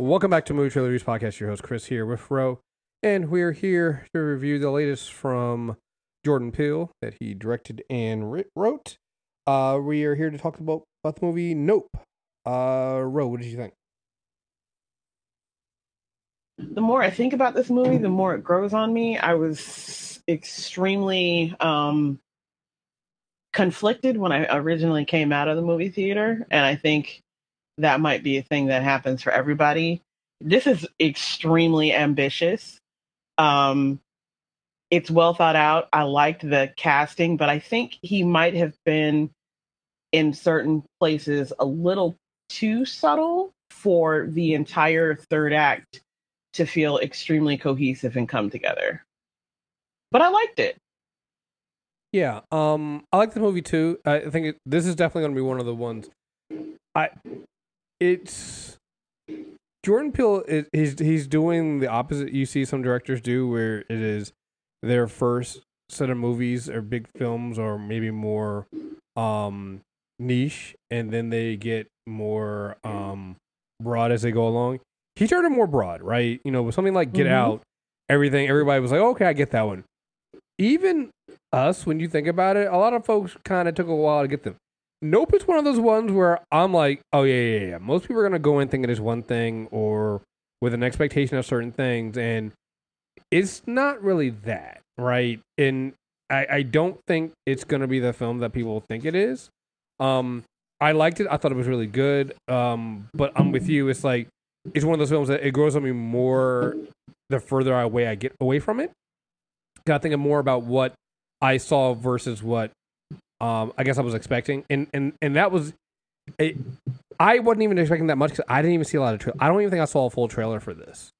Welcome back to Movie Trailer Reviews Podcast. Your host Chris here with Ro, and we're here to review the latest from Jordan Peele that he directed and wrote. Uh, we are here to talk about, about the movie Nope. Uh, Ro, what did you think? the more I think about this movie, the more it grows on me. I was extremely um, conflicted when I originally came out of the movie theater, and I think that might be a thing that happens for everybody. This is extremely ambitious. Um, it's well thought out. I liked the casting, but I think he might have been in certain places a little too subtle for the entire third act to feel extremely cohesive and come together. But I liked it. Yeah, um, I like the movie too. I think it, this is definitely going to be one of the ones. I, it's Jordan Peele. Is, he's he's doing the opposite. You see some directors do, where it is their first set of movies or big films, or maybe more um, niche, and then they get more um, broad as they go along he turned it more broad, right? You know, with something like Get mm-hmm. Out, everything, everybody was like, okay, I get that one. Even us, when you think about it, a lot of folks kind of took a while to get them. Nope, it's one of those ones where I'm like, oh yeah, yeah, yeah. Most people are gonna go in thinking it's one thing or with an expectation of certain things, and it's not really that, right? And I, I don't think it's gonna be the film that people think it is. Um, I liked it. I thought it was really good. Um, but I'm with you. It's like it's one of those films that it grows on me more the further away I get away from it. I think more about what I saw versus what um, I guess I was expecting, and and and that was. It, I wasn't even expecting that much because I didn't even see a lot of. Tra- I don't even think I saw a full trailer for this.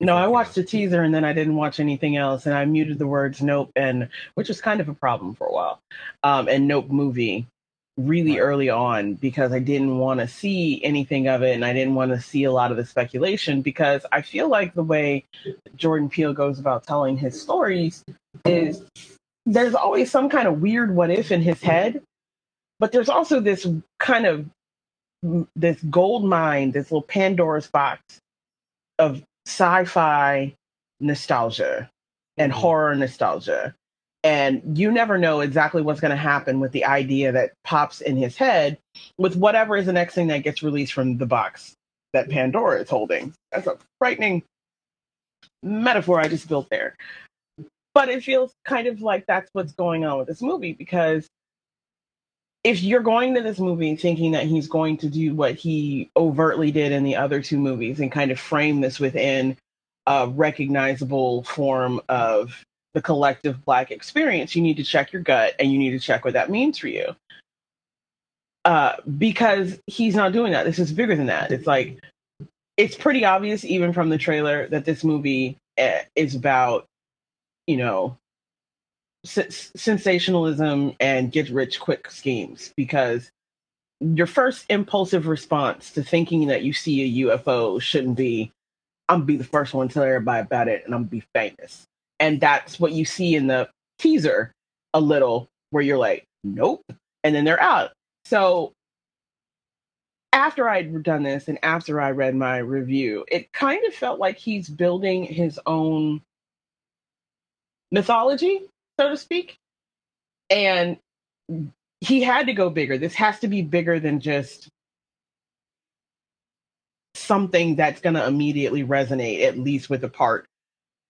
No, I watched the teaser and then I didn't watch anything else, and I muted the words "nope" and which was kind of a problem for a while. Um, and "nope" movie really right. early on because I didn't want to see anything of it and I didn't want to see a lot of the speculation because I feel like the way Jordan Peele goes about telling his stories is there's always some kind of weird what if in his head, but there's also this kind of this gold mine, this little Pandora's box of sci-fi nostalgia and mm-hmm. horror nostalgia and you never know exactly what's going to happen with the idea that pops in his head with whatever is the next thing that gets released from the box that Pandora is holding. That's a frightening metaphor I just built there. But it feels kind of like that's what's going on with this movie because if you're going to this movie thinking that he's going to do what he overtly did in the other two movies and kind of frame this within a recognizable form of the collective black experience, you need to check your gut and you need to check what that means for you. Uh, because he's not doing that. This is bigger than that. It's like it's pretty obvious even from the trailer that this movie uh, is about, you know, s- sensationalism and get rich quick schemes. Because your first impulsive response to thinking that you see a UFO shouldn't be, I'm gonna be the first one to tell everybody about it and I'm gonna be famous and that's what you see in the teaser a little where you're like nope and then they're out so after i'd done this and after i read my review it kind of felt like he's building his own mythology so to speak and he had to go bigger this has to be bigger than just something that's going to immediately resonate at least with a part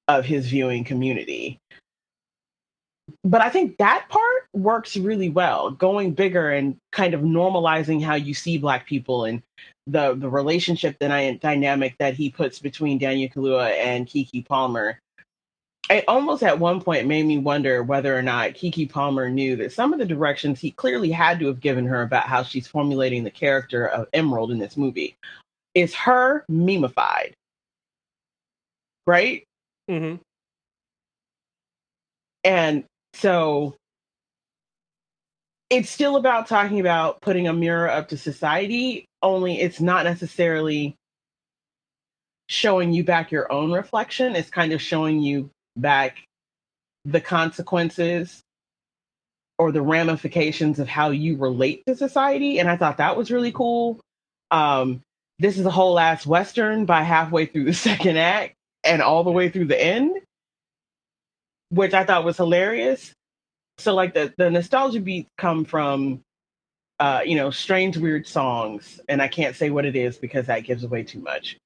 of his viewing community. But I think that part works really well, going bigger and kind of normalizing how you see Black people and the the relationship that dynamic that he puts between Daniel Kaluuya and Keke Palmer. It almost at one point made me wonder whether or not Keke Palmer knew that some of the directions he clearly had to have given her about how she's formulating the character of Emerald in this movie is her memeified. Right? Mm-hmm. And so it's still about talking about putting a mirror up to society, only it's not necessarily showing you back your own reflection. It's kind of showing you back the consequences or the ramifications of how you relate to society. And I thought that was really cool. Um, this is a whole ass western by halfway through the second act and all the way through the end, which I thought was hilarious. So like the the nostalgia beats come from uh, you know, strange weird songs, and I can't say what it is because that gives away too much.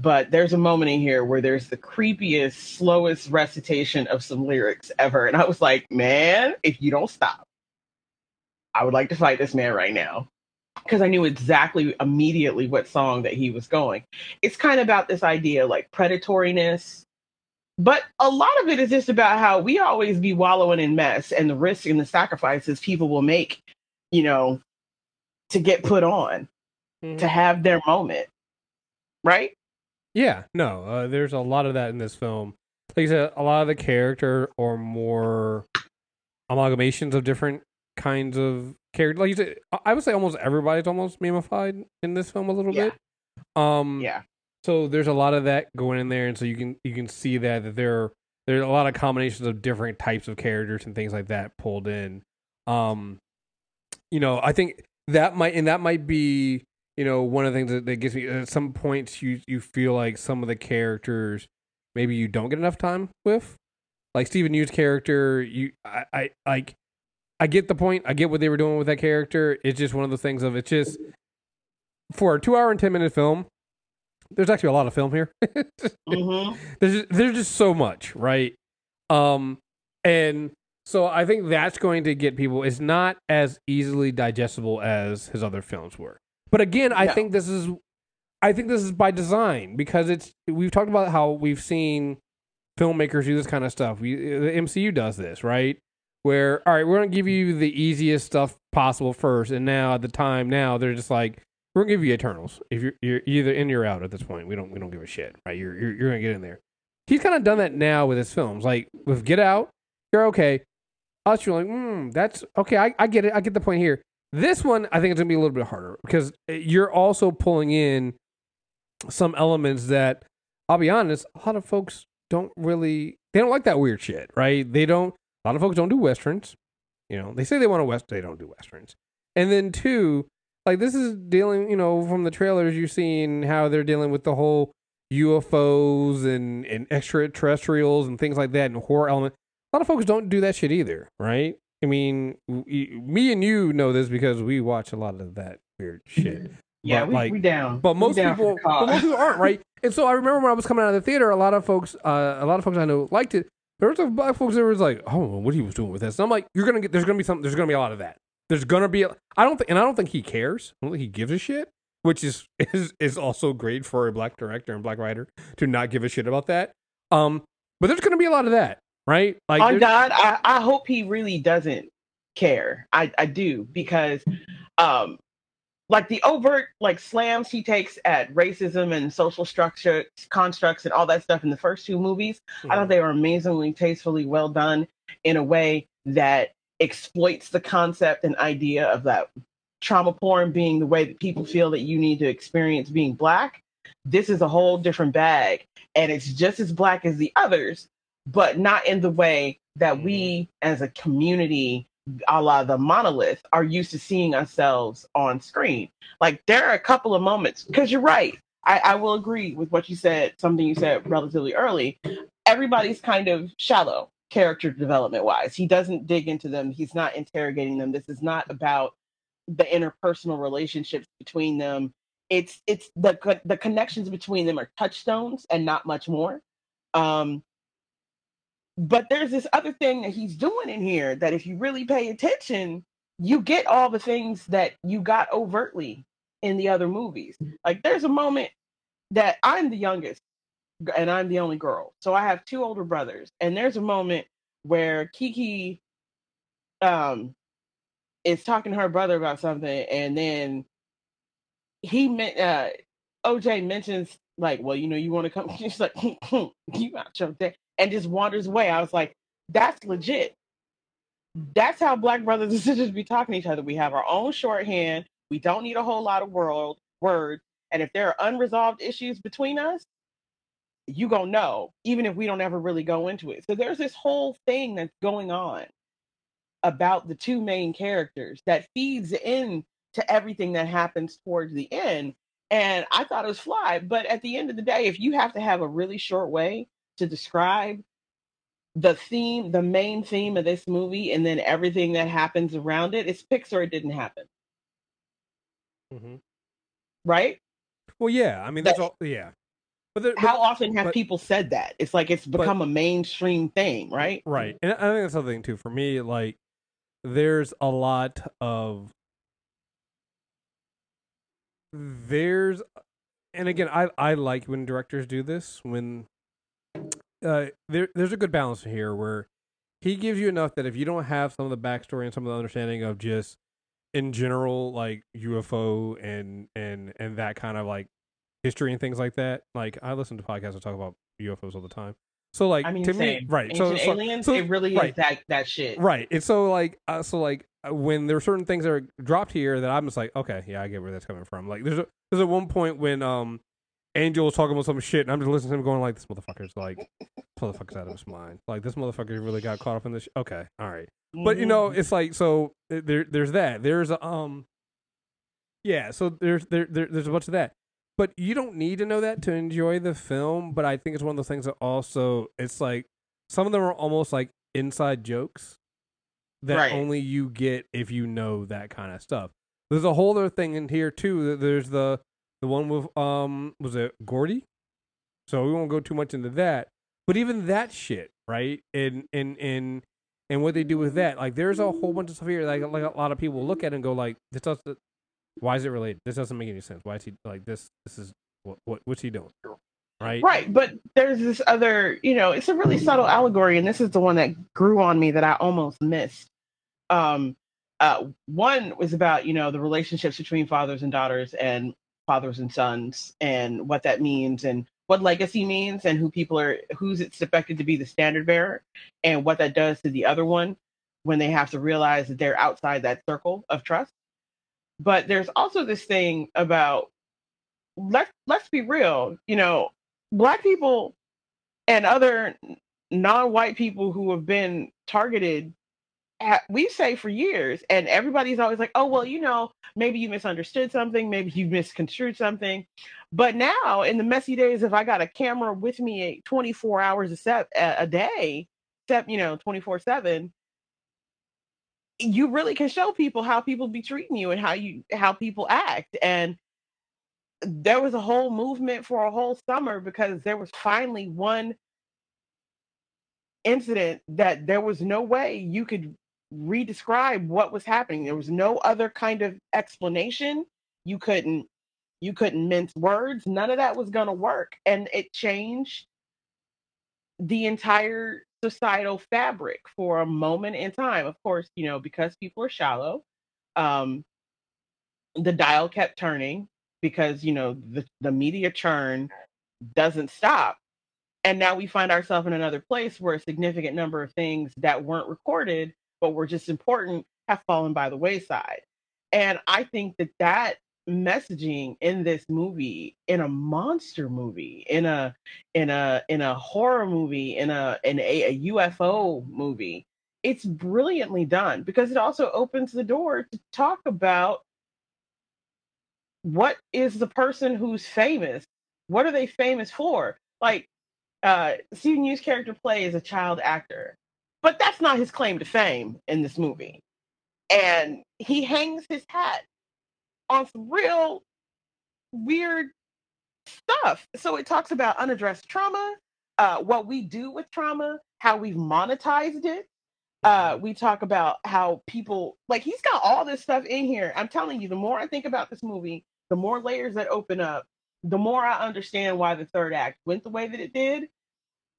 But there's a moment in here where there's the creepiest, slowest recitation of some lyrics ever. And I was like, man, if you don't stop, I would like to fight this man right now because I knew exactly immediately what song that he was going. It's kind of about this idea like predatoriness, but a lot of it is just about how we always be wallowing in mess and the risks and the sacrifices people will make, you know, to get put on, mm-hmm. to have their moment. Right? Yeah, no, uh, there's a lot of that in this film. Like I said, a lot of the character or more amalgamations of different kinds of characters. Like you said, I would say almost everybody's almost mamified in this film a little yeah. bit. Um, yeah. So there's a lot of that going in there, and so you can you can see that that there there's a lot of combinations of different types of characters and things like that pulled in. Um, you know, I think that might and that might be you know one of the things that, that gets me at some points you you feel like some of the characters maybe you don't get enough time with like Steven Yeun's character you I, I like I get the point. I get what they were doing with that character. It's just one of those things of it's just for a two hour and ten minute film. There's actually a lot of film here. mm-hmm. There's just, there's just so much, right? Um, and so I think that's going to get people. It's not as easily digestible as his other films were. But again, I no. think this is, I think this is by design because it's. We've talked about how we've seen filmmakers do this kind of stuff. We, the MCU does this, right? where all right, we're gonna give you the easiest stuff possible first, and now at the time now they're just like we're gonna give you Eternals if you're you're either in or out at this point. We don't we don't give a shit, right? You're you're, you're gonna get in there. He's kind of done that now with his films, like with Get Out. You're okay. Us, you're like, hmm, that's okay. I, I get it. I get the point here. This one, I think it's gonna be a little bit harder because you're also pulling in some elements that I'll be honest, a lot of folks don't really they don't like that weird shit, right? They don't a lot of folks don't do westerns. You know, they say they want to west, they don't do westerns. And then two, like this is dealing, you know, from the trailers you're seeing how they're dealing with the whole UFOs and and extraterrestrials and things like that and horror element. A lot of folks don't do that shit either, right? I mean, we, me and you know this because we watch a lot of that weird shit. Yeah, but we, like, we down. But most down people, but most people aren't right. And so I remember when I was coming out of the theater, a lot of folks, uh, a lot of folks I know liked it. There There's some black folks that was like, oh, what he was doing with this. And I'm like, you're gonna get. There's gonna be some. There's gonna be a lot of that. There's gonna be. I don't think, and I don't think he cares. I don't think he gives a shit. Which is is is also great for a black director and black writer to not give a shit about that. Um, but there's gonna be a lot of that, right? Like, on God, I, I hope he really doesn't care. I I do because, um, like the overt like slams he takes at racism and social structure constructs and all that stuff in the first two movies mm-hmm. i thought they were amazingly tastefully well done in a way that exploits the concept and idea of that trauma porn being the way that people feel that you need to experience being black this is a whole different bag and it's just as black as the others but not in the way that we mm-hmm. as a community a la the monolith are used to seeing ourselves on screen. Like there are a couple of moments because you're right. I, I will agree with what you said, something you said relatively early. Everybody's kind of shallow character development wise. He doesn't dig into them. He's not interrogating them. This is not about the interpersonal relationships between them. It's it's the the connections between them are touchstones and not much more. Um, but there's this other thing that he's doing in here that if you really pay attention, you get all the things that you got overtly in the other movies. Like there's a moment that I'm the youngest and I'm the only girl. So I have two older brothers. And there's a moment where Keke um is talking to her brother about something and then he meant uh OJ mentions like, well, you know, you want to come. She's like, you out your day and just wanders away. I was like, that's legit. That's how black brothers and sisters be talking to each other. We have our own shorthand. We don't need a whole lot of world words. And if there are unresolved issues between us, you gonna know, even if we don't ever really go into it. So there's this whole thing that's going on about the two main characters that feeds in to everything that happens towards the end. And I thought it was fly. But at the end of the day, if you have to have a really short way to describe the theme, the main theme of this movie, and then everything that happens around it, it's pics or. It didn't happen, Mm-hmm. right? Well, yeah. I mean, that's all. Yeah. But, there, but How often have but- people said that? It's like it's but- become a mainstream thing, right? Right. And I think that's something too. For me, like there's a lot of there's and again I I like when directors do this when uh there there's a good balance here where he gives you enough that if you don't have some of the backstory and some of the understanding of just in general like UFO and and and that kind of like history and things like that like I listen to podcasts that talk about UFOs all the time so like I mean, to same. me right Ancient so, aliens, so- it really right. is that that shit. Right. And so like uh, so like uh, when there are certain things that are dropped here that I'm just like, okay, yeah, I get where that's coming from. Like there's a there's at one point when um Angel was talking about some shit and I'm just listening to him going like this motherfucker's like this motherfucker's out of his mind. Like this motherfucker really got caught up in this sh- okay, all right. But you know, Mhm. it's like so uh, there there's that. There's a um yeah, so there's there, there there's a bunch of that. But you don't need to know that to enjoy the film, but I think it's one of those things that also it's like some of them are almost like inside jokes that Right. only you get if you know that kind of stuff. There's a whole other thing in here too. that There's the the one with um was it Gordy? So we won't go too much into that. But even that shit, right? And and and and what they do with that, like there's a whole bunch of stuff here like like a lot of people look at it and go like this doesn't why is it related? This doesn't make any sense. Why is he like this this is what what what's he doing? Right? Right, but there's this other, you know, it's a really subtle allegory, and this is the one that grew on me that I almost missed. Um, uh, one was about, you know, the relationships between fathers and daughters and fathers and sons, and what that means, and what legacy means, and who people are, who's expected to be the standard bearer, and what that does to the other one when they have to realize that they're outside that circle of trust. But there's also this thing about let's let's be real, you know, black people and other non-white people who have been targeted we say for years and everybody's always like oh well you know maybe you misunderstood something maybe you misconstrued something. But now in the messy days if i got a camera with me 24 hours a, a day except you know 24 7 you really can show people how people be treating you and how you how people act and there was a whole movement for a whole summer because there was finally one incident that there was no way you could redescribe what was happening. There was no other kind of explanation. You couldn't you couldn't mince words. None of that was going to work and it changed the entire societal fabric for a moment in time. Of course you know because people are shallow um the dial kept turning because you know the, the media churn doesn't stop. And now we find ourselves in another place where a significant number of things that weren't recorded but were just important have fallen by the wayside. And i think that that messaging in this movie in a monster movie in a in a in a horror movie in a in a, a ufo movie. It's brilliantly done because it also opens the door to talk about what is the person who's famous? What are they famous for? Like uh Steven Yeun's character play is a child actor but that's not his claim to fame in this movie. And he hangs his hat on some real weird stuff. So it talks about unaddressed trauma uh what we do with trauma how we've monetized it. Uh we talk about how people like he's got all this stuff in here. I'm telling you the more i think about this movie the more layers that open up the more i understand why the third act went the way that it did.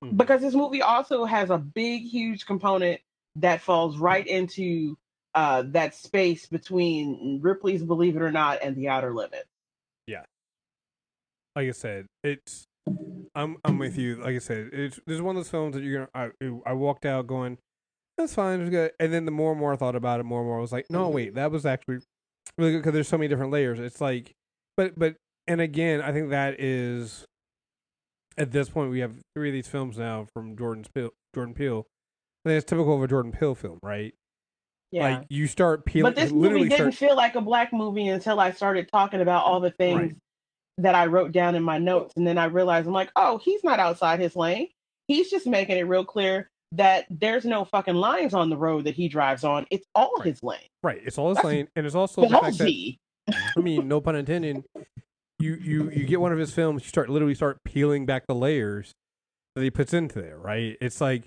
Mhm. because this movie also has a big huge component that falls right into uh that space between ripley's believe it or not and the outer limit Yeah, like I said, it's I'm I'm with you. Like I said, it's this is one of those films that you're gonna. I I walked out going, that's fine, good. And then the more and more I thought about it, more and more I was like, no, wait, that was actually really good because there's so many different layers. It's like, but but and again, I think that is at this point we have three of these films now from Jordan. Jordan Peele. I think it's typical of a Jordan Peele film, right? Yeah Like you start peeling, but this movie didn't start, feel like a black movie until i started talking about all the things Right. that I wrote down in my notes. And then I realized I'm like, oh, he's not outside his lane. He's just making it real clear that there's no fucking lines on the road that he drives on. It's all Right. his lane. Right. It's all his That's lane, and it's also the fact that I mean, no pun intended. You you you get one of his films, you start literally start peeling back the layers that he puts into there. Right. It's like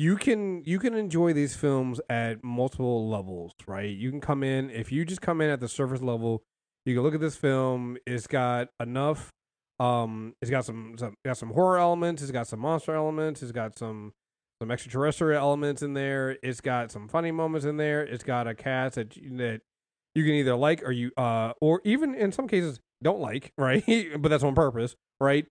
you can you can enjoy these films at multiple levels. Right. You can come in if you just come in at the surface level. You can look at this film. It's got enough. Um, it's got some, some got some horror elements. It's got some monster elements. It's got some some extraterrestrial elements in there. It's got some funny moments in there. It's got a cast that that you can either like or you uh or even in some cases don't like, right? but that's on purpose, right?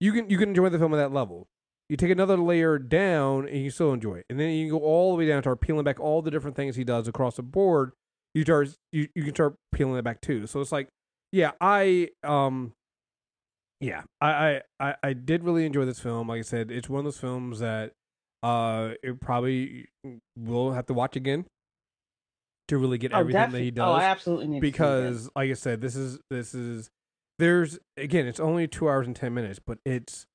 You can you can enjoy the film at that level. You take another layer down and you still enjoy it, and then you can go all the way down to start peeling back all the different things he does across the board. You start you, you can start peeling it back too. So it's like, yeah, I um, yeah, I I I, I did really enjoy this film. Like I said, it's one of those films that uh, it probably will have to watch again to really get Oh, everything that he does Oh, I absolutely need because like i said this is this is there's again it's only two hours and ten minutes but it's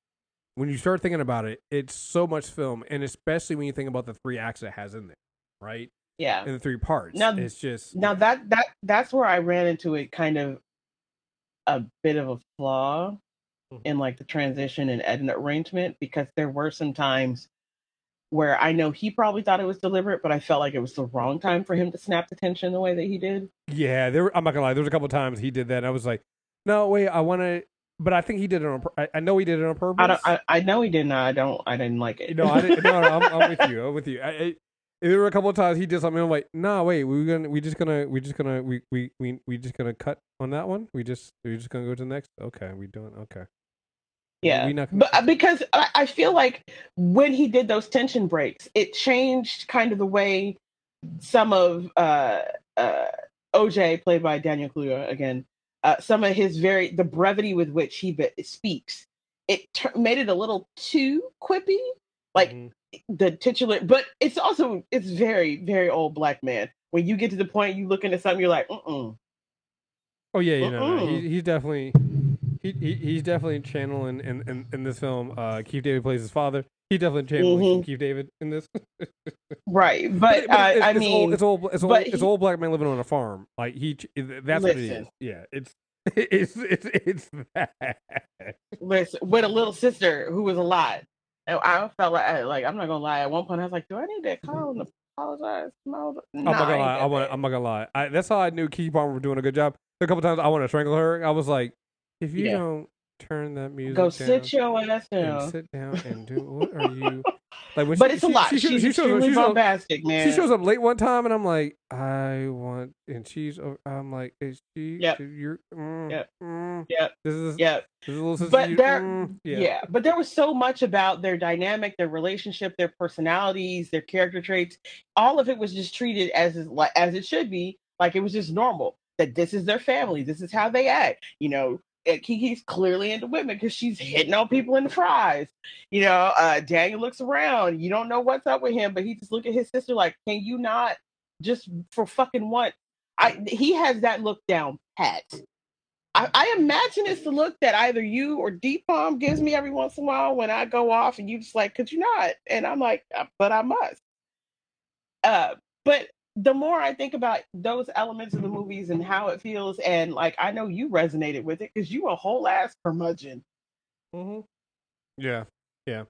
when you start thinking about it it's so much film and especially when you think about the three acts it has in there right yeah. in the three parts Now- it's just Now that that that's where I ran into it kind of a bit of a flaw Mhm. in like the transition and edit arrangement because there were some times where I know he probably thought it was deliberate, but I felt like it was the wrong time for him to snap the tension the way that he did. yeah there were, i'm not gonna lie there was a couple times he did that and i was like no wait i want to but i think he did it on I, I know he did it on purpose I don't. I, I know he didn't. I don't. I didn't like it. No, I didn't. No, no, I'm, I'm with you. I'm with you. I, I, there were a couple of times he did something. I'm like, no, wait, We're gonna, we just gonna, we just gonna, we, we, we, we just gonna cut on that one. We just, We're just gonna go to the next. Okay, we doing okay. yeah. but because I, I feel like when he did those tension breaks, it changed kind of the way some of uh, uh, OJ, played by Daniel Kaluuya again, uh, some of his very the brevity with which he be- speaks, it made it a little too quippy, like Mhm. the titular. But it's also it's very very old black man. When you get to the point you look into something, you're like, mm oh yeah, you no, no. Mm-mm. He, he's definitely, he, he, he's definitely channeling in, in, in this film. Uh, Keith David plays his father. He definitely channeling Mhm. Keith David in this. right. But, it- uh, it's, I it's mean, old, it's all it's but it's he- old black man living on a farm. Like he, that's what it is. Yeah, it's, it's, it's, it's that. listen, with a little sister who was a lot. And I felt like, like I'm not gonna lie. At one point, I was like, "Do I need to call and apologize?" No, I'm not gonna lie. I want. I'm not gonna lie. I, that's how I knew Keke Palmer was doing a good job. A couple times I want to strangle her. I was like, if you Yeah. don't turn that music Go sit your ass down. sit down and do what are you like? When But she, it's a she- lot. She, She's shows- she shows up. She shows, bombastic, man. she shows up late one time, and I'm like, I want, and she's. I'm like, is she? Yep. You're. Mm, Yep. Mm, Yep. This is. Yeah, This is a little sister. but you- there, mm, yeah. yeah. but there was so much about their dynamic, their relationship, their personalities, their character traits. All of it was just treated as as it should be, like it was just normal. That this is their family, this is how they act. You know, and Keke's clearly into women because she's hitting on people in the Fry's. You know, uh, Daniel looks around. You don't know what's up with him, but he just look at his sister like, "Can you not just for fucking what?" I he has that look down pat. I, I imagine it's the look that either you or Deep Palm gives me every once in a while when I go off and you just like, could you not? And I'm like, "Uh, but I must. Uh, but the more I think about those elements of the movies and how it feels, and like I know you resonated with it because you a whole ass curmudgeon. Mm-hmm. Yeah. Yeah,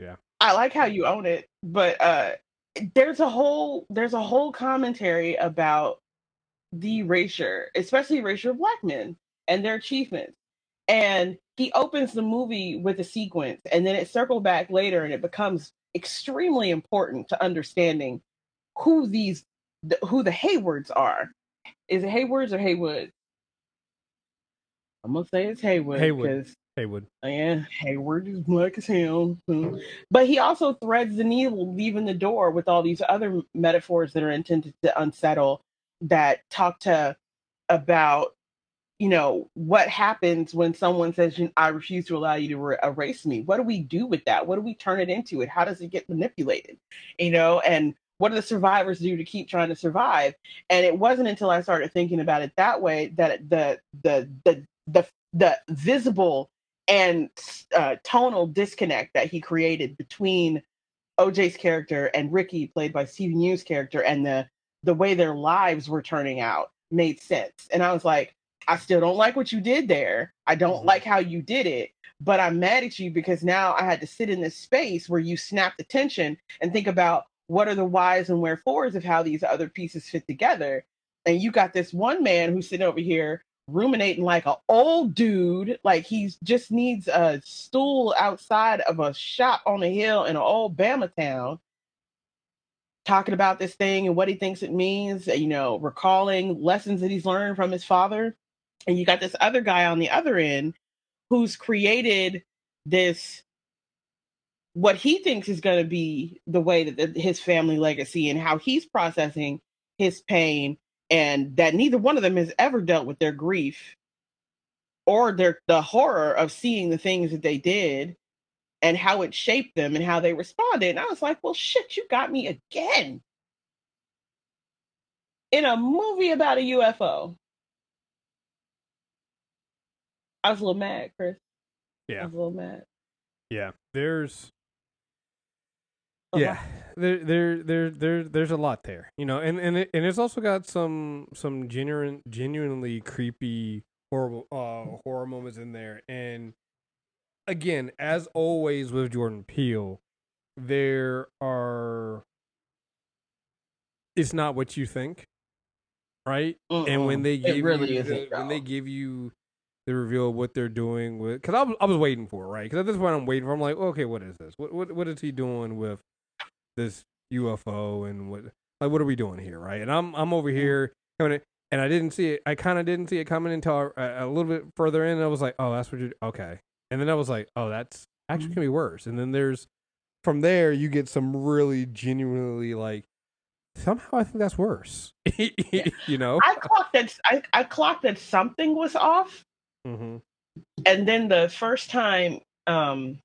yeah. I like how you own it, but uh there's a whole there's a whole commentary about the erasure, especially erasure of black men and their achievements. And he opens the movie with a sequence and then it circled back later and it becomes extremely important to understanding who these the, who the Haywards are. Is it Haywards or Haywood? I'm gonna say it's Haywood Haywood. because Haywood. yeah, Hayward is black as hell. But he also threads the needle, leaving the door with all these other metaphors that are intended to unsettle, that talk to about, you know, what happens when someone says, I refuse to allow you to re- erase me. What do we do with that? What do we turn it into? And how does it get manipulated? You know, and what do the survivors do to keep trying to survive? And it wasn't until I started thinking about it that way that the the the the the visible and uh, tonal disconnect that he created between OJ's character and Ricky, played by Steven Yeun's character, and the the way their lives were turning out made sense. And I was like, I still don't like what you did there. I don't mm-hmm. like how you did it, but I'm mad at you because now I had to sit in this space where you snap the tension and think about what are the whys and wherefores of how these other pieces fit together. And you got this one man who's sitting over here ruminating like an old dude, like he just needs a stool outside of a shop on a hill in an old Bama town talking about this thing and what he thinks it means, you know, recalling lessons that he's learned from his father. And you got this other guy on the other end who's created this what he thinks is going to be the way that the, his family legacy and how he's processing his pain and that neither one of them has ever dealt with their grief or their the horror of seeing the things that they did and how it shaped them and how they responded. And I was like, well, shit, you got me again. In a movie about a UFO. I was a little mad, Chris. Yeah. I was a little mad. Yeah. There's uh-huh. yeah there there there there there's a lot there you know and and it, and it's also got some some genuine genuinely creepy horrible uh horror moments in there and again, as always with Jordan Peele, there are it's not what you think, right? And when they give really you the, when they give you the reveal of what they're doing with, because I was I was waiting for it, right? Because at this point I'm waiting for. I'm like, okay, what is this? What what what is he doing with this UFO and what like what are we doing here, right? And I'm I'm over mm-hmm. here coming and I didn't see it. I kind of didn't see it coming until a, a, little bit further in. I was like, oh, that's what you're okay. And then I was like, oh, that's actually can be worse. And then there's from there you get some really genuinely like somehow I think that's worse. you know, I clocked that I, I clocked that something was off, mm-hmm. and then the first time um,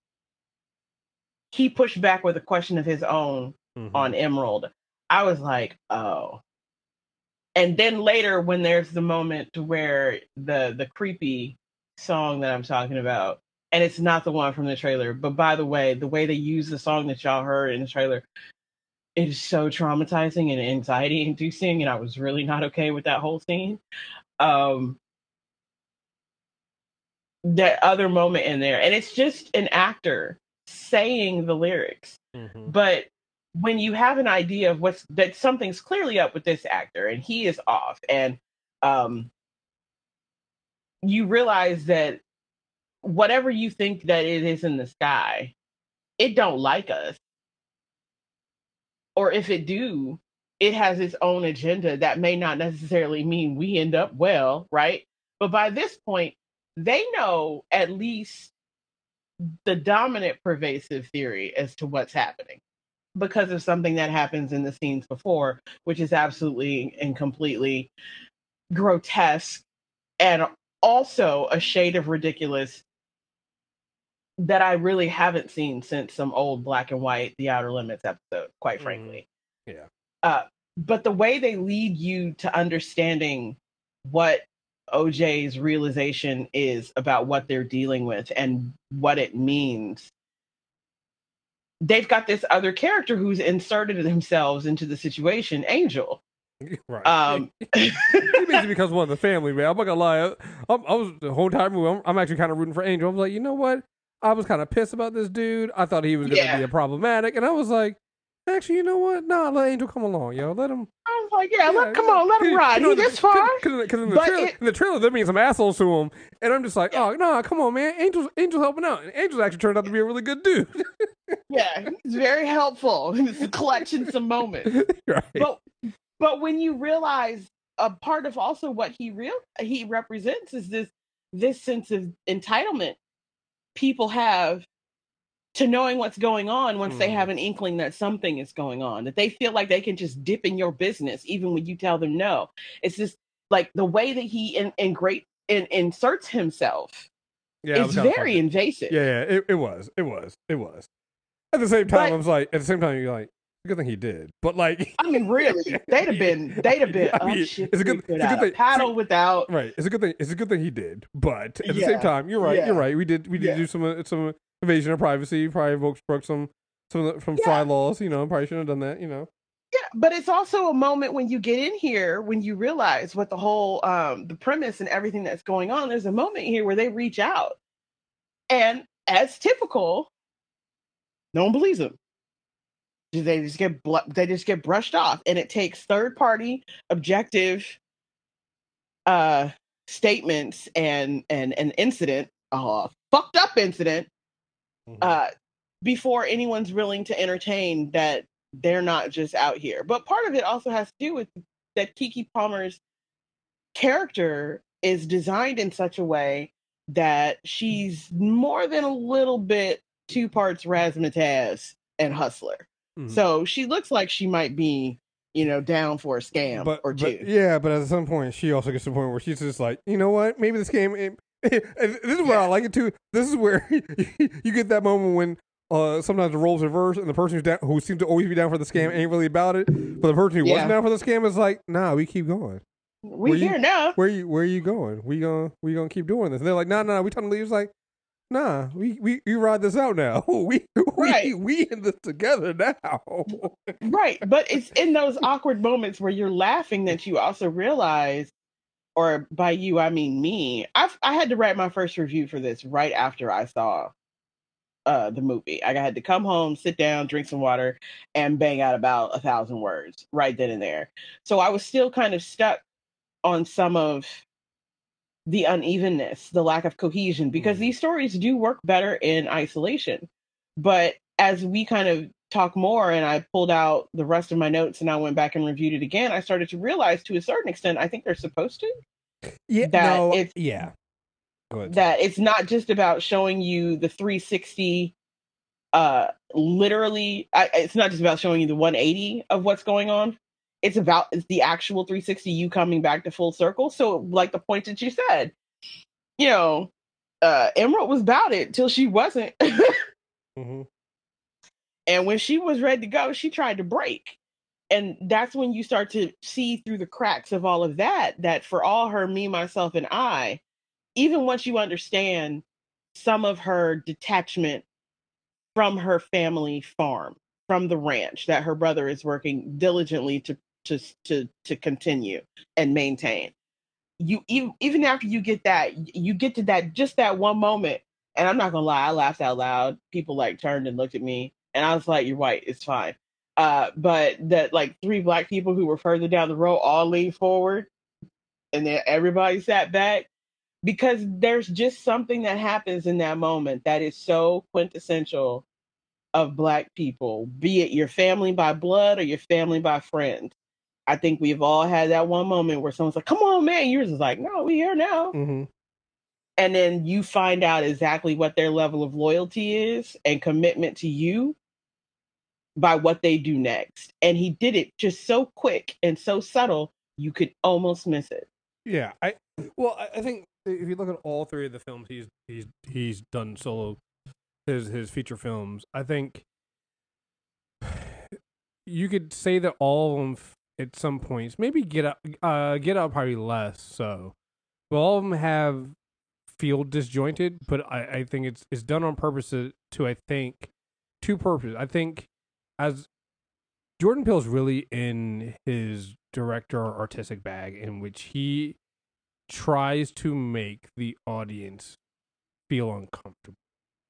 he pushed back with a question of his own mm-hmm. on Emerald, I was like, oh. And then later, when there's the moment where the the creepy song that I'm talking about and it's not the one from the trailer. But by the way, the way they use the song that y'all heard in the trailer, it is so traumatizing and anxiety inducing, and I was really not okay with that whole scene. Um, that other moment in there, and it's just an actor saying the lyrics, mm-hmm. but when you have an idea of what's that something's clearly up with this actor and he is off and um you realize that whatever you think that it is in the sky, it don't like us. Or if it do, it has its own agenda that may not necessarily mean we end up well, right? But by this point, they know at least the dominant pervasive theory as to what's happening because of something that happens in the scenes before, which is absolutely and completely grotesque and also a shade of ridiculous that I really haven't seen since some old black and white The Outer Limits episode, quite mm-hmm. frankly. Mm, yeah. Uh, but the way they lead you to understanding what OJ's realization is about what they're dealing with and what it means. They've got this other character who's inserted themselves into the situation, Angel. Right. Um, he basically becomes one of the family, man. I'm not gonna lie. I, I, was the whole time. I'm, I'm, actually kind of rooting for Angel. I was like, you know what? I was kind of pissed about this dude. I thought he was going to yeah. be a problematic, and I was like, actually, you know what? Nah, let Angel come along, yo. Let him. I was like, yeah, yeah let come on, let him ride. You know, he this far. Because in, the trailer, it, in the trailer, there being some assholes to him, and I'm just like, oh no, nah, come on, man. Angel's Angel's helping out, and Angel's actually turned out to be a really good dude. yeah, he's very helpful. He's collecting some moments. Right. But but when you realize a part of also what he real he represents is this this sense of entitlement people have to knowing what's going on once mm. they have mm. an inkling that something is going on, that they feel like they can just dip in your business even when you tell them no. It's just like the way that he in, in great in, inserts himself yeah, is very invasive. Yeah, yeah, it, it was. It was. It was. At the same time, but, I was like, at the same time, you're like, good thing he did. But like, I mean, really, they'd have been, they'd have been I up mean, shit it's a good- it's a good thing- paddle without. right? It's a good thing. It's a good thing he did. But at the same time, you're right. yeah. You're right. We did. We did Yeah. do some some invasion of privacy. Probably broke, broke some some from Yeah. Fry laws. You know, probably shouldn't have done that. You know. Yeah, but it's also a moment when you get in here when you realize what the whole um the premise and everything that's going on. There's a moment here where they reach out, and as typical, no one believes them. They just get bl- they just get brushed off, and it takes third party objective uh statements and and an incident, a fucked up incident, uh, before anyone's willing to entertain that they're not just out here. But part of it also has to do with that Keke Palmer's character is designed in such a way that she's more than a little bit two parts razzmatazz and hustler. Mhm. So she looks like she might be, you know, down for a scam but, or but- two. yeah, but at some point, she also gets to the point where she's just like, you know what? Maybe this game. It, this is where I like it too. This is where you get that moment when uh, sometimes the roles reverse, and the person who's down, who seems to always be down for the scam, ain't really about it. But the person who Yeah. wasn't down for the scam is like, nah, we keep going. we were you- here now. Where you where are you going? We gonna we gonna keep doing this? And they're like, nah, nah. We them to leave. It's like, nah, we we we ride this out now. we we Right. we in this together now. right but it's in those awkward moments where you're laughing that you also realize or by you i mean me I've, i had to write my first review for this right after i saw uh the movie. I had to come home sit down drink some water and bang out about a thousand words right then and there. So i was still kind of stuck on some of the unevenness the lack of cohesion because Mhm. these stories do work better in isolation. But as we kind of talk more and I pulled out the rest of my notes and I went back and reviewed it again, I started to realize to a certain extent, I think they're supposed to, yeah, that no, it's- yeah. Go ahead. that it's not just about showing you the 360 uh literally I, it's not just about showing you the 180 of what's going on. It's about it's the actual 360 you coming back to full circle. So like the point that you said you know uh emerald was about it till she wasn't. Hmm And when she was ready to go, she tried to break. And that's when you start to see through the cracks of all of that, that for all her, me, myself, and I, even once you understand some of her detachment from her family farm, from the ranch that her brother is working diligently to to to to continue and maintain. You even even after you get that, you get to that just that one moment. And I'm not gonna lie, I laughed out loud. People like turned and looked at me, and I was like, "You're white, it's fine." Uh, but that like three black people who were further down the row all leaned forward, and then everybody sat back because there's just something that happens in that moment that is so quintessential of black people, be it your family by blood or your family by friend. I think we've all had that one moment where someone's like, "Come on, man," yours is like, "No, we here now." hmm and then you find out exactly what their level of loyalty is and commitment to you by what they do next. And he did it just so quick and so subtle, you could almost miss it. Yeah, I well, I, think if you look at all three of the films he's he's he's done solo, his his feature films, I think you could say that all of them at some points, maybe get out, uh, get out probably less so, but all of them have feel disjointed. But I I think it's it's done on purpose to, to I think two purposes. I think as Jordan Peele's really in his director artistic bag in which he tries to make the audience feel uncomfortable,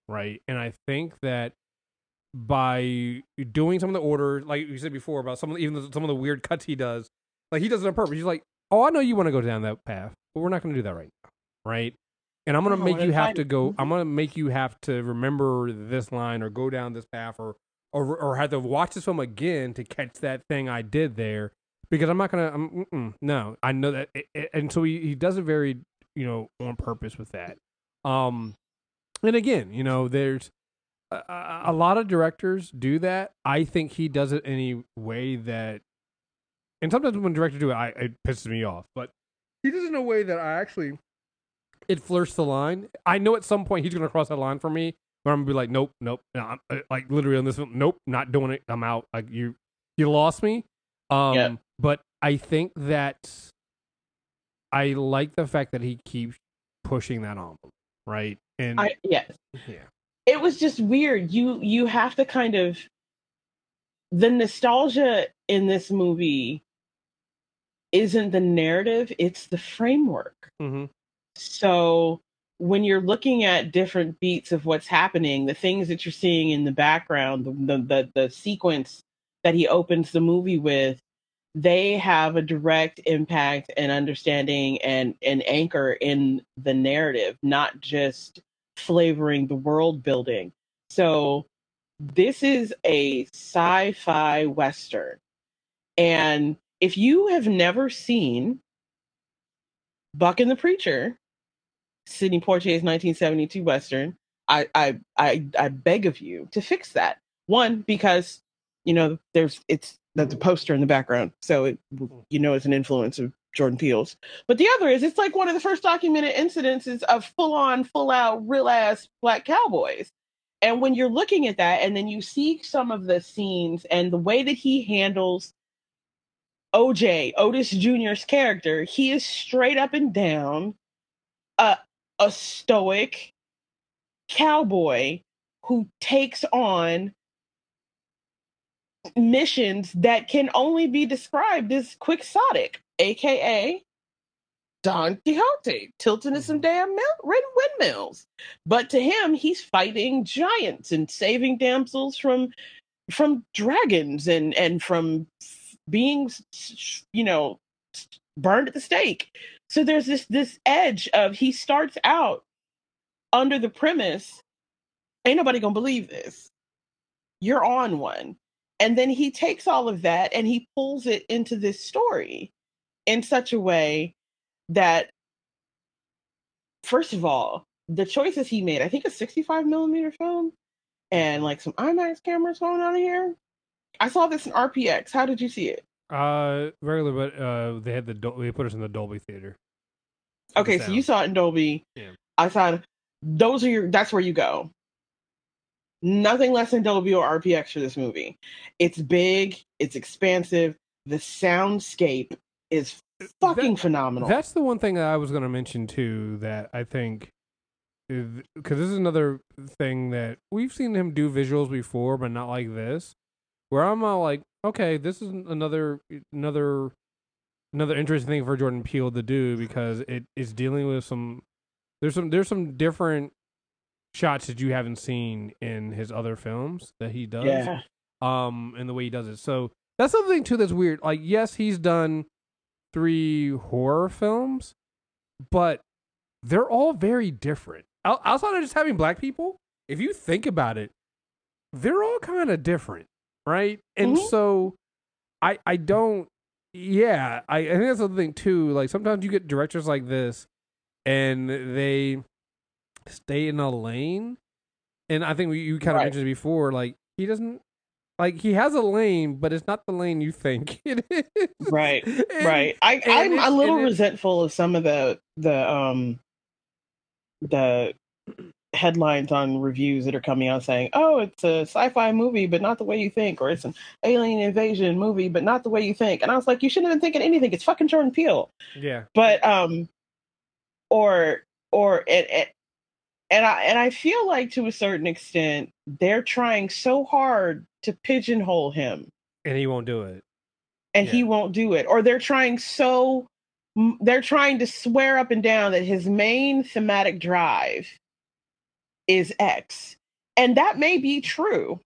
right? And I think that by doing some of the order, like you said before about some of the, even some of the weird cuts he does, like he does it on purpose. He's like, "Oh, I know you want to go down that path, but we're not going to do that right now, right?" And I'm going to make you have to go. Mm-hmm. I'm going to make you have to remember this line or go down this path or or or have to watch this film again to catch that thing I did there because I'm not gonna. I'm, no, I know that, it, it- and so he, he does it very, you know, on purpose with that. Um, and again, you know, there's a, a, lot of directors do that. I think he does it any way that, and sometimes when directors do it, I it pisses me off. But he does it in a way that I actually, it flirts the line. I know at some point he's gonna cross that line for me. Where I'm gonna be like, nope, nope, no, I'm, uh, like literally on this film, nope, not doing it. I'm out. Like you, you lost me. Um, Yep. but I think that I like the fact that he keeps pushing that on, right? And I yes. yeah, it was just weird. You you have to kind of the nostalgia in this movie isn't the narrative, it's the framework. Mm-hmm. So when you're looking at different beats of what's happening, the things that you're seeing in the background, the the the, sequence that he opens the movie with, they have a direct impact and understanding and an anchor in the narrative, not just flavoring the world building. So this is a sci-fi western. And if you have never seen Buck and the Preacher, Sidney Poitier's 1972 western, I I I I beg of you to fix that. One because you know there's it's the, the poster in the background, so it mm. you know it's an influence of Jordan Peele's. But the other is it's like one of the first documented incidences of full on, full out, real ass black cowboys. And when you're looking at that, and then you see some of the scenes and the way that he handles OJ, Otis Jr.'s character, he is straight up and down a, a stoic cowboy who takes on missions that can only be described as quixotic, aka Don Quixote, tilting at some mm-hmm. damn mill, red windmills. But to him, he's fighting giants and saving damsels from from dragons and and from being, you know, burned at the stake. So there's this this edge of he starts out under the premise, ain't nobody gonna believe this. You're on one. And then he takes all of that and he pulls it into this story in such a way that first of all, the choices he made, I think a 65 millimeter film and like some IMAX cameras going on here. I saw this in RPX. How did you see it? Uh, regular, but uh, they had the Dol- they put us in the Dolby theater. Okay, so you saw it in Dolby. Yeah. I saw it. Those are your. That's where you go. Nothing less than Dolby or RPX for this movie. It's big. It's expansive. The soundscape is fucking phenomenal. That's the one thing that I was going to mention too. That I think, because this is another thing that we've seen him do visuals before, but not like this. Where I'm all like, okay, this is another another another interesting thing for Jordan Peele to do because it is dealing with some. There's some there's some different shots that you haven't seen in his other films that he does yeah. um and the way he does it. So that's something too that's weird. Like yes, he's done three horror films, but they're all very different. Out- Outside of just having black people, if you think about it, they're all kind of different, right? And Mhm. so I I don't yeah, I, I think that's the thing too. Like sometimes you get directors like this and they stay in a lane. And I think we, you kind of Right. mentioned before, like he doesn't like he has a lane, but it's not the lane you think it is. Right. And- right. I, I'm a little resentful of some of the the um the headlines on reviews that are coming out saying, "Oh, it's a sci-fi movie, but not the way you think," or "It's an alien invasion movie, but not the way you think." And I was like, "You shouldn't have been thinking anything. It's fucking Jordan Peele." Yeah. But um, or or it, and and I and I feel like to a certain extent they're trying so hard to pigeonhole him And he won't do it. and he won't do it or they're trying so they're trying to swear up and down that his main thematic drive is x and that may be true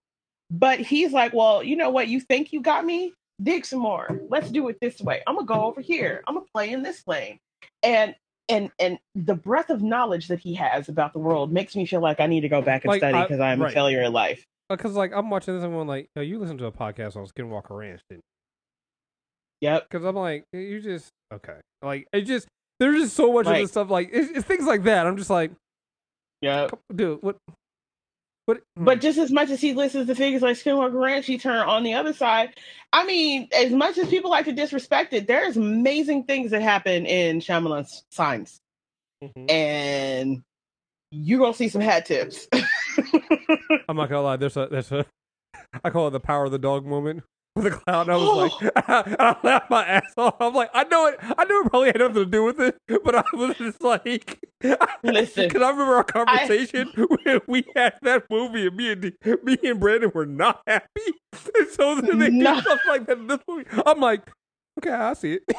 but he's like well you know what you think you got me dig some more let's do it this way i'm gonna go over here i'm gonna play in this lane and and and the breadth of knowledge that he has about the world makes me feel like i need to go back and Like, study because i'm right. a failure in life uh, Because like I'm watching this and I'm like, oh, you listen to a podcast on Skinwalker Ranch, didn't yep Because I'm like, you just okay. Like it just there's just so much of this stuff. Like it's, it's things like that. I'm just like, yep dude, what? What? But just as much as he listens to figures like Skinwalker Ranch, he turn on the other side. I mean, as much as people like to disrespect it, there's amazing things that happen in Shyamalan's signs, Mhm. and you're gonna see some hat tips. I'm not gonna lie. There's a there's a I call it the power of the dog moment with a clown. I was like, I laughed my ass off. I'm like, I know it. I know it probably had nothing to do with it, but I was just like, Listen, because I remember our conversation when we had that movie, and me and me and Brandon were not happy. And so then they No. do stuff like that in this movie. I'm like, okay, I see it. it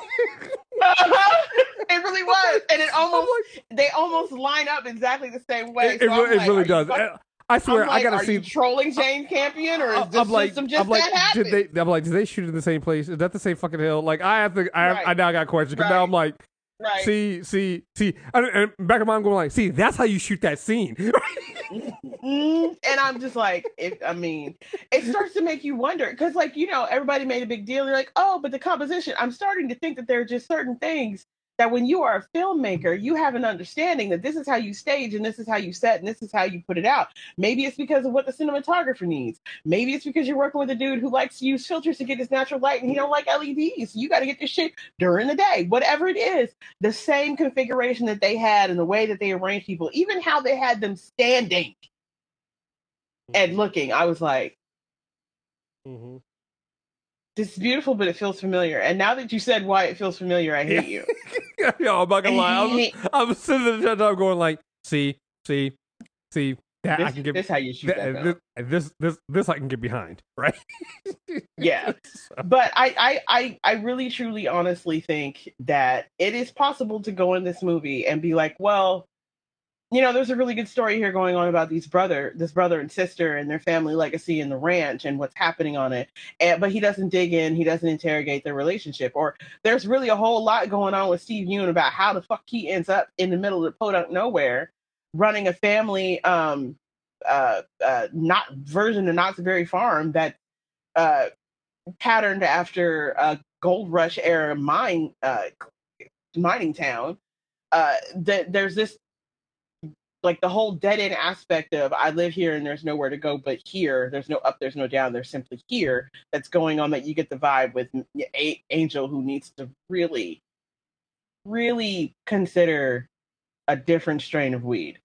really was, and it almost like, they almost line up exactly the same way. it, it, So I'm it like, really does. I, swear, I'm like, I gotta are see. you trolling Jane Campion, or is this I'm like, system just I'm like, that happen? did they? I'm like, did they shoot in the same place? Is that the same fucking hill? Like, I have to. I, Right. I now got questions because now I'm like, right. see, see, see. And, and back of my mind, going like, see, that's how you shoot that scene. Mm, and I'm just like, if I mean, it starts to make you wonder because, like, you know, everybody made a big deal. You're like, oh, but the composition. I'm starting to think that there are just certain things that when you are a filmmaker, you have an understanding that this is how you stage and this is how you set and this is how you put it out. Maybe it's because of what the cinematographer needs. Maybe it's because you're working with a dude who likes to use filters to get his natural light and he don't like LEDs. You got to get this shit during the day. Whatever it is, the same configuration that they had and the way that they arranged people, even how they had them standing and looking, I was like, mm-hmm this is beautiful, but it feels familiar. And now that you said why it feels familiar, I hate you. Yo, I'm not gonna lie. I'm, I was sitting there the time going like, see, see, see. That I can get. this how you shoot that- that. this, this, this, this I can get behind, right? Yeah. but I, I, I, I really, truly, honestly think that it is possible to go in this movie and be like, well, you know, there's a really good story here going on about these brother, this brother and sister and their family legacy in the ranch and what's happening on it. And, but he doesn't dig in, he doesn't interrogate their relationship. Or there's really a whole lot going on with Steve Yeun about how the fuck he ends up in the middle of the podunk nowhere, running a family, um, uh, uh, not version of Knott's Berry Farm that, uh, patterned after a gold rush era mine uh mining town uh that there's this like the whole dead end aspect of I live here and there's nowhere to go but here. There's no up, there's no down. There's simply here that's going on that you get the vibe with a- Angel who needs to really, really consider a different strain of weed.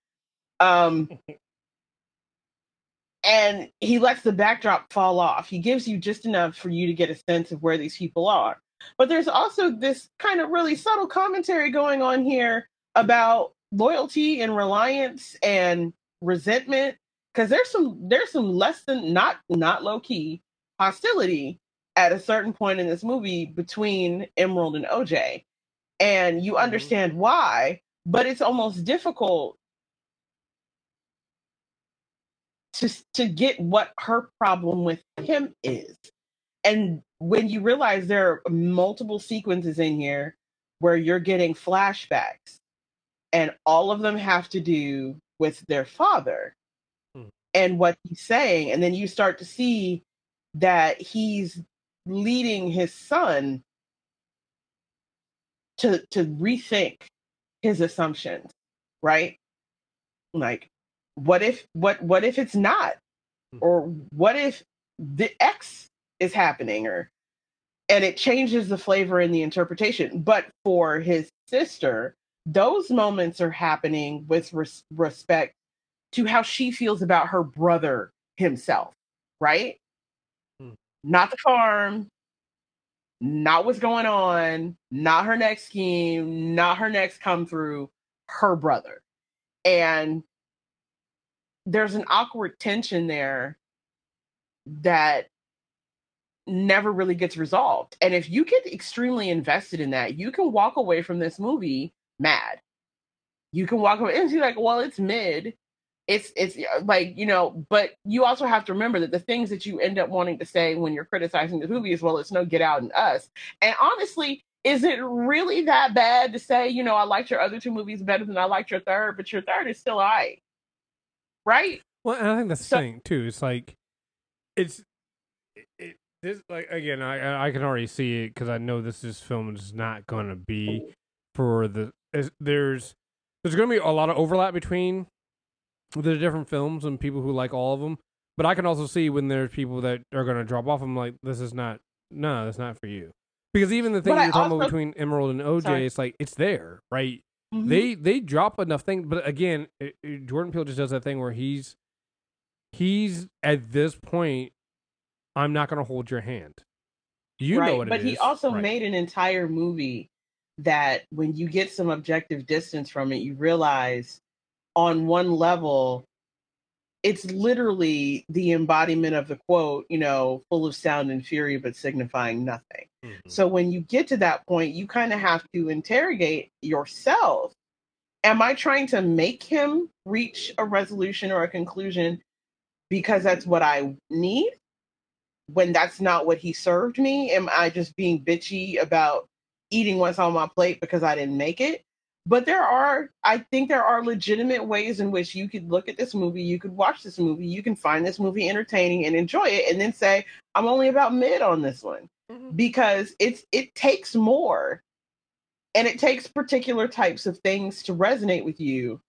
Um, and he lets the backdrop fall off. He gives you just enough for you to get a sense of where these people are. But there's also this kind of really subtle commentary going on here about loyalty and reliance and resentment because there's some there's some less than not not low key hostility at a certain point in this movie between Emerald and OJ and you mm-hmm. understand why but it's almost difficult to to get what her problem with him is. And when you realize there are multiple sequences in here where you're getting flashbacks and all of them have to do with their father Hmm. and what he's saying and then you start to see that he's leading his son to to rethink his assumptions right like what if what what if it's not Hmm. or what if the x is happening or and it changes the flavor in the interpretation but for his sister those moments are happening with res- respect to how she feels about her brother himself right Hmm. not the farm not what's going on not her next scheme not her next come through her brother and there's an awkward tension there that never really gets resolved. And if you get extremely invested in that, you can walk away from this movie mad. You can walk away and be like, well, it's mid. It's it's like, you know, but you also have to remember that the things that you end up wanting to say when you're criticizing the movie is, well, it's no get out and us. And honestly, is it really that bad to say, you know, I liked your other two movies better than I liked your third, but your third is still I. Right? Well, and I think that's the So- thing too. It's like it's it, it this like again. I I can already see it because I know this is film is not going to be for the is, there's there's going to be a lot of overlap between the different films and people who like all of them. But I can also see when there's people that are going to drop off. I'm like, this is not no, that's not for you. Because even the thing But you're talking about between Emerald and OJ, Sorry. it's like it's there, right? Mhm. they they drop enough things but again it, it- jordan peele just does that thing where he's he's at this point i'm not going to hold your hand You right? know what but he also Right. made an entire movie that when you get some objective distance from it, you realize on one level it's literally the embodiment of the quote, you know, full of sound and fury but signifying nothing. Mhm. So when you get to that point, you kind of have to interrogate yourself. Am I trying to make him reach a resolution or a conclusion because that's what I need? When that's not what he served me? Am I just being bitchy about eating what's on my plate because I didn't make it? But there are, I think there are legitimate ways in which you could look at this movie, you could watch this movie, you can find this movie entertaining and enjoy it, and then say, I'm only about mid on this one Mhm. because it's it takes more and it takes particular types of things to resonate with you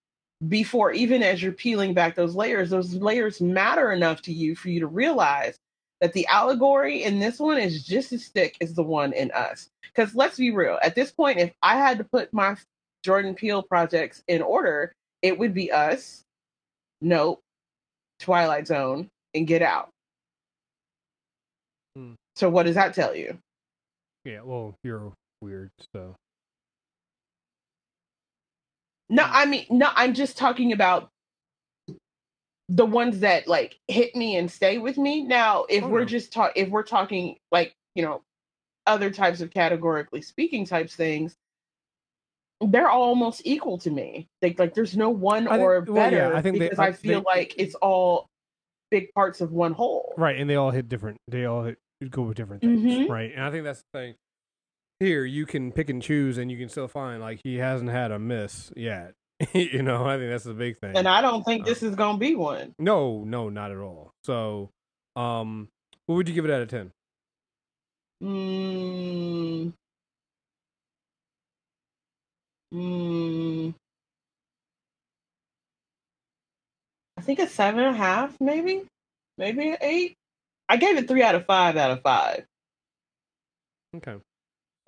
before even as you're peeling back those layers those layers matter enough to you for you to realize that the allegory in this one is just as thick as the one in us. Because let's be real at this point if i had to put my jordan peele projects in order it would be us nope twilight zone and get out. Hmm. so what does that tell you? Yeah, well, you're weird, so. No, I mean, no, I'm just talking about the ones that like hit me and stay with me. Now, if Oh, we're no. just talk, if we're talking like you know, other types of categorically speaking types things, they're all almost equal to me. Like, like there's no one think- or well, yeah, better I think they- because I- I feel they- like it's all big parts of one whole. right, and they all hit different. They all hit, go with different things, Mhm. right? And I think that's the thing. Here, you can pick and choose, and you can still find like he hasn't had a miss yet. you know, I think that's the big thing. And I don't think Um, this is gonna be one. no, no, not at all. So, um, what would you give it out of ten? Mm. Mm. I think a seven and a half, maybe, maybe an eight. I gave it three out of five out of five. Okay.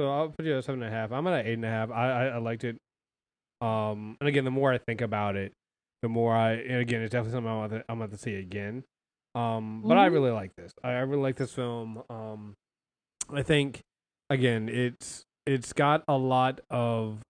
So I'll put you at seven and a half. I'm at an eight and a half. I, I, I liked it. Um, and again, the more I think about it, the more I, and again, it's definitely something I'm about to, I'm about to see again. Um, but I Mhm. really like this. I, I really like this film. Um, I think, again, it's it's got a lot of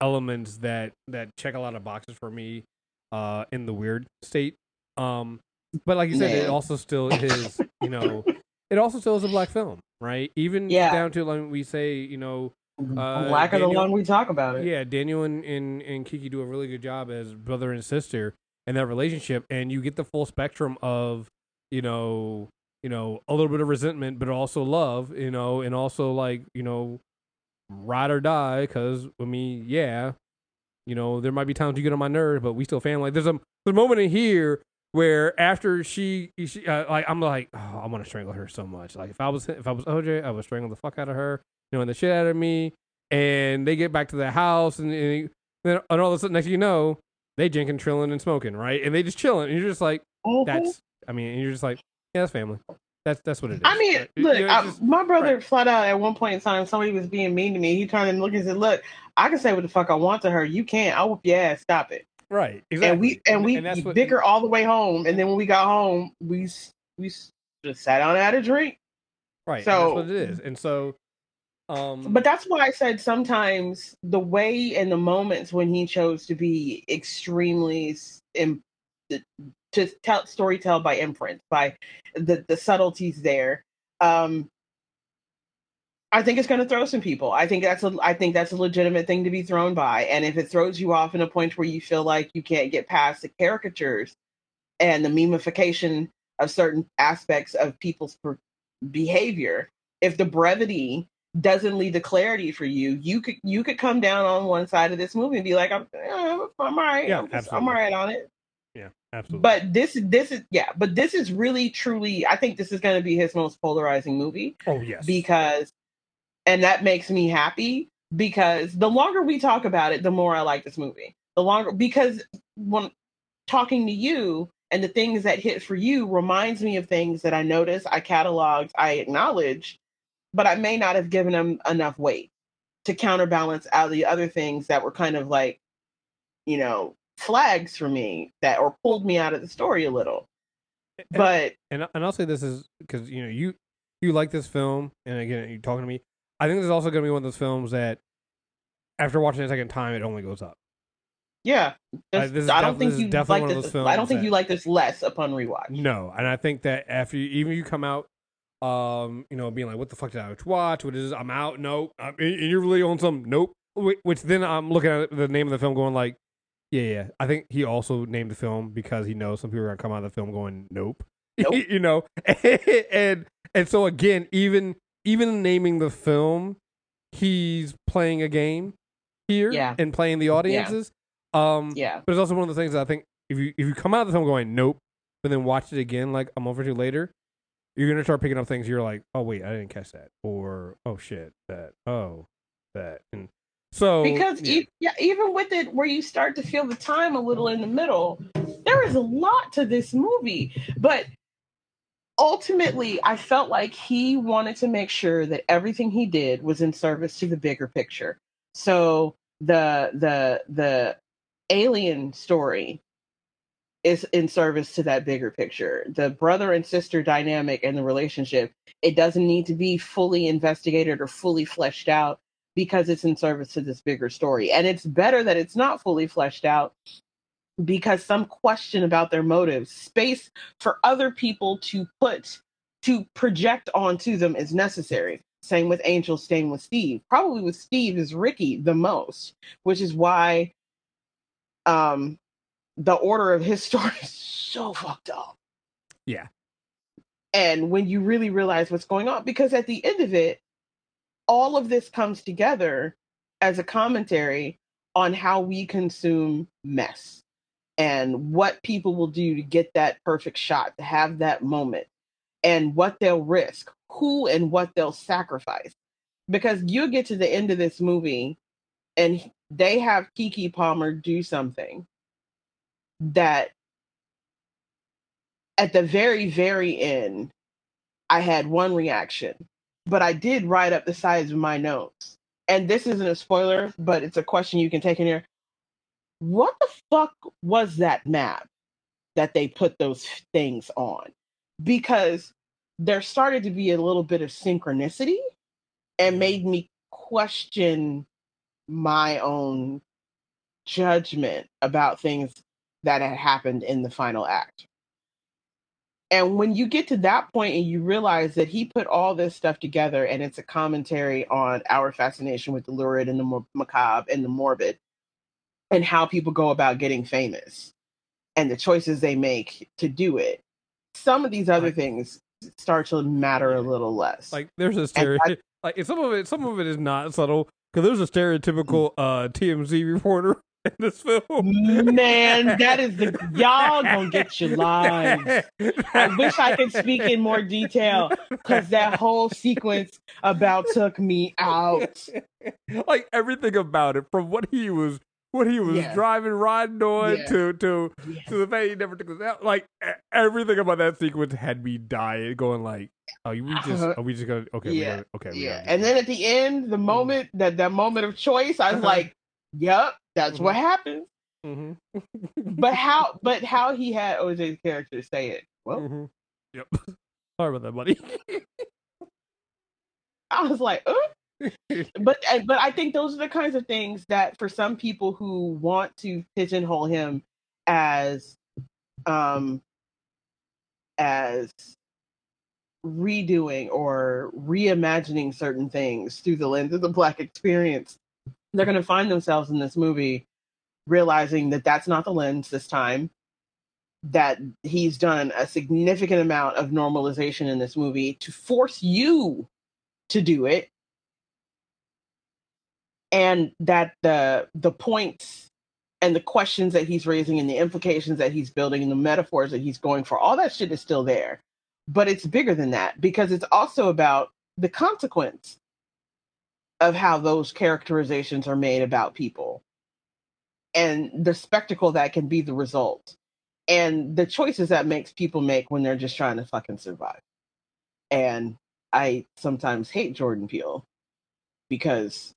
elements that that check a lot of boxes for me. Uh, in the weird state. Um, but like you said, it also still is, you know, it also still is a black film, right? Even Yeah. down to like we say, you know, Uh, Lack of the one we talk about it. yeah, Daniel and, and and Keke do a really good job as brother and sister in that relationship, and you get the full spectrum of, you know, you know, a little bit of resentment, but also love, you know, and also like, you know, ride or die. Because I mean, yeah, you know, there might be times you get on my nerves, but we still family. There's a there's a moment in here where after she, she uh, like I'm like, oh, I want to strangle her so much. Like if I was if I was OJ, I would strangle the fuck out of her, you know, and the shit out of me. And they get back to the house, and, and then and all of a sudden, next thing you know, they drinking, trilling, and smoking, right? And they just chilling, and you're just like, Mhm. that's. I mean, and you're just like, yeah, that's family. That's that's what it is. I mean, right? You look, know, I, just- my brother right. flat out at one point in time, somebody was being mean to me. He turned and looked and said, "Look, I can say what the fuck I want to her. You can't. I'll whoop your ass. Stop it." right, exactly. And we and we what- bicker all the way home. And then when we got home, we we just sat down and had a drink. right. and so- that's what it is. And so, um, But that's why I said sometimes the way and the moments when he chose to be extremely im- to tell story tell by inference by the the subtleties there. Um, I think it's going to throw some people. I think that's a I think that's a legitimate thing to be thrown by. And if it throws you off in a point where you feel like you can't get past the caricatures and the memification of certain aspects of people's per- behavior, if the brevity doesn't lead to clarity for you, you could you could come down on one side of this movie and be like, I'm eh, I'm all right, Yeah, I'm, just- I'm all right on it. yeah, absolutely. But this this is yeah, but this is really truly I think this is going to be his most polarizing movie oh yes, because and that makes me happy because the longer we talk about it the more i like this movie the longer because when talking to you and the things that hit for you reminds me of things that i noticed i cataloged i acknowledged but i may not have given them enough weight to counterbalance out the other things that were kind of like you know flags for me that or pulled me out of the story a little And- but and and I'll say this is because you know you you like this film, and again, you're talking to me. I think this is also going to be one of those films that, after watching it a second time, it only goes up. Yeah, Uh, this is I don't think you definitely like one of this. those films I don't think that- you like this less upon rewatch. No, and I think that after you, even you come out, um, you know, being like, "What the fuck did I watch? What is this? I'm out. Nope. I'm, and you're really on some nope." Which then I'm looking at the name of the film, going like, "Yeah, yeah." I think he also named the film because he knows some people are gonna come out of the film going, "Nope," Nope. you know, and and so again, even even naming the film, he's playing a game here Yeah. and playing the audiences. Um, Yeah, but it's also one of the things that I think if you if you come out of the film going nope, but then watch it again like a month or two later, you're gonna start picking up things you're like, oh wait, I didn't catch that, or oh shit, that, oh that, and so because yeah. e- yeah, even with it, where you start to feel the time a little in the middle, there is a lot to this movie. But ultimately, I felt like he wanted to make sure that everything he did was in service to the bigger picture. So the the the alien story is in service to that bigger picture. The brother and sister dynamic and the relationship, it doesn't need to be fully investigated or fully fleshed out because it's in service to this bigger story. And it's better that it's not fully fleshed out because some question about their motives, space for other people to put to project onto them is necessary. Same with Angel, same with Steve. Probably with Steve is Ricky the most, which is why um the order of his story is so fucked up. Yeah. And when you really realize what's going on, because at the end of it, all of this comes together as a commentary on how we consume mess and what people will do to get that perfect shot, to have that moment, and what they'll risk, who and what they'll sacrifice. Because you get to the end of this movie and they have Keke Palmer do something that at the very, very end, I had one reaction, but I did write up the sides of my notes. And this isn't a spoiler, but it's a question you can take in here. What the fuck was that map that they put those things on? Because there started to be a little bit of synchronicity and mm-hmm. made me question my own judgment about things that had happened in the final act. And when you get to that point and you realize that he put all this stuff together and it's a commentary on our fascination with the lurid and the macabre and the morbid and how people go about getting famous and the choices they make to do it, some of these other things start to matter a little less. like there's a stereo like some of it some of it is not subtle because there's a stereotypical uh TMZ reporter in this film. Man, that is the y'all gonna get your lives. I wish I could speak in more detail because that whole sequence about took me out. like everything about it, from what he was, what he was Yeah. driving, riding on, Yeah. to to Yeah. to the fact he never took us out. Like everything about that sequence had me dying, going like, "Oh, we just, Uh-huh. are we just gonna okay, Yeah. gotta, okay, Yeah, and then at the end, the moment that that moment of choice, I was Uh-huh. like, "Yep, that's what happened." Mhm. But how? But how he had OJ's character say it? Well, Mhm. Yep. Sorry about that, buddy. I was like, but but I think those are the kinds of things that for some people who want to pigeonhole him as um as redoing or reimagining certain things through the lens of the black experience they're going to find themselves in this movie realizing that that's not the lens this time that he's done a significant amount of normalization in this movie to force you to do it. And that the the points and the questions that he's raising and the implications that he's building and the metaphors that he's going for all that shit is still there. But it's bigger than that because it's also about the consequence of how those characterizations are made about people and the spectacle that can be the result and the choices that makes people make when they're just trying to fucking survive and i sometimes hate jordan peele because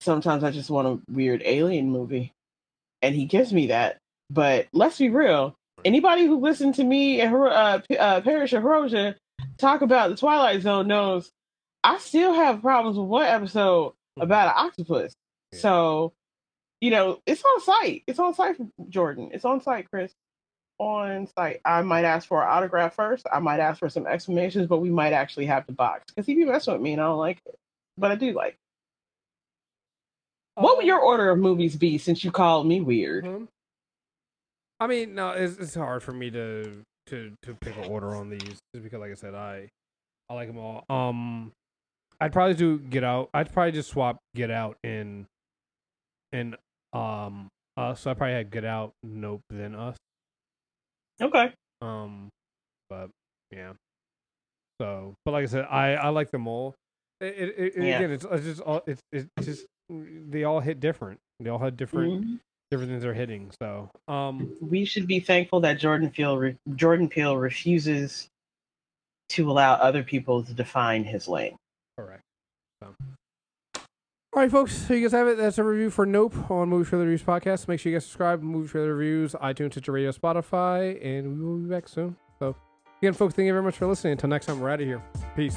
sometimes I just want a weird alien movie, and he gives me that. But let's be real. Anybody who listened to me and uh, uh, Parish of Hiroja talk about the Twilight Zone knows I still have problems with one episode about an octopus. Yeah. So, you know, it's on sight. It's on sight for Jordan. It's on sight, Chris. On sight. I might ask for an autograph first. I might ask for some explanations, but we might actually have the box because he be messing with me and I don't like it. But I do like it. What would Um, your order of movies be since you called me weird? Mhm. I mean, no, it's, it's hard for me to to to pick an order on these just because, like I said, I I like them all. Um, I'd probably do Get Out. I'd probably just swap Get Out and and um Us. So I probably had Get Out, Nope, then Us. Okay. Um, but yeah. So, but like I said, I I like them all. It, it, it, Yeah. Again, it's, it's just all it's it's just they all hit different. They all had different Mhm. different things they're hitting. So, um, We should be thankful that Jordan Peele re- Jordan Peele refuses to allow other people to define his lane. Correct. So. All right, folks. So you guys have it. That's a review for Nope on Movie Trailer Reviews podcast. Make sure you guys subscribe. Movie Trailer Reviews, iTunes, Stitcher Radio, Spotify, and we will be back soon. So again, folks, thank you very much for listening. Until next time, we're out of here. Peace.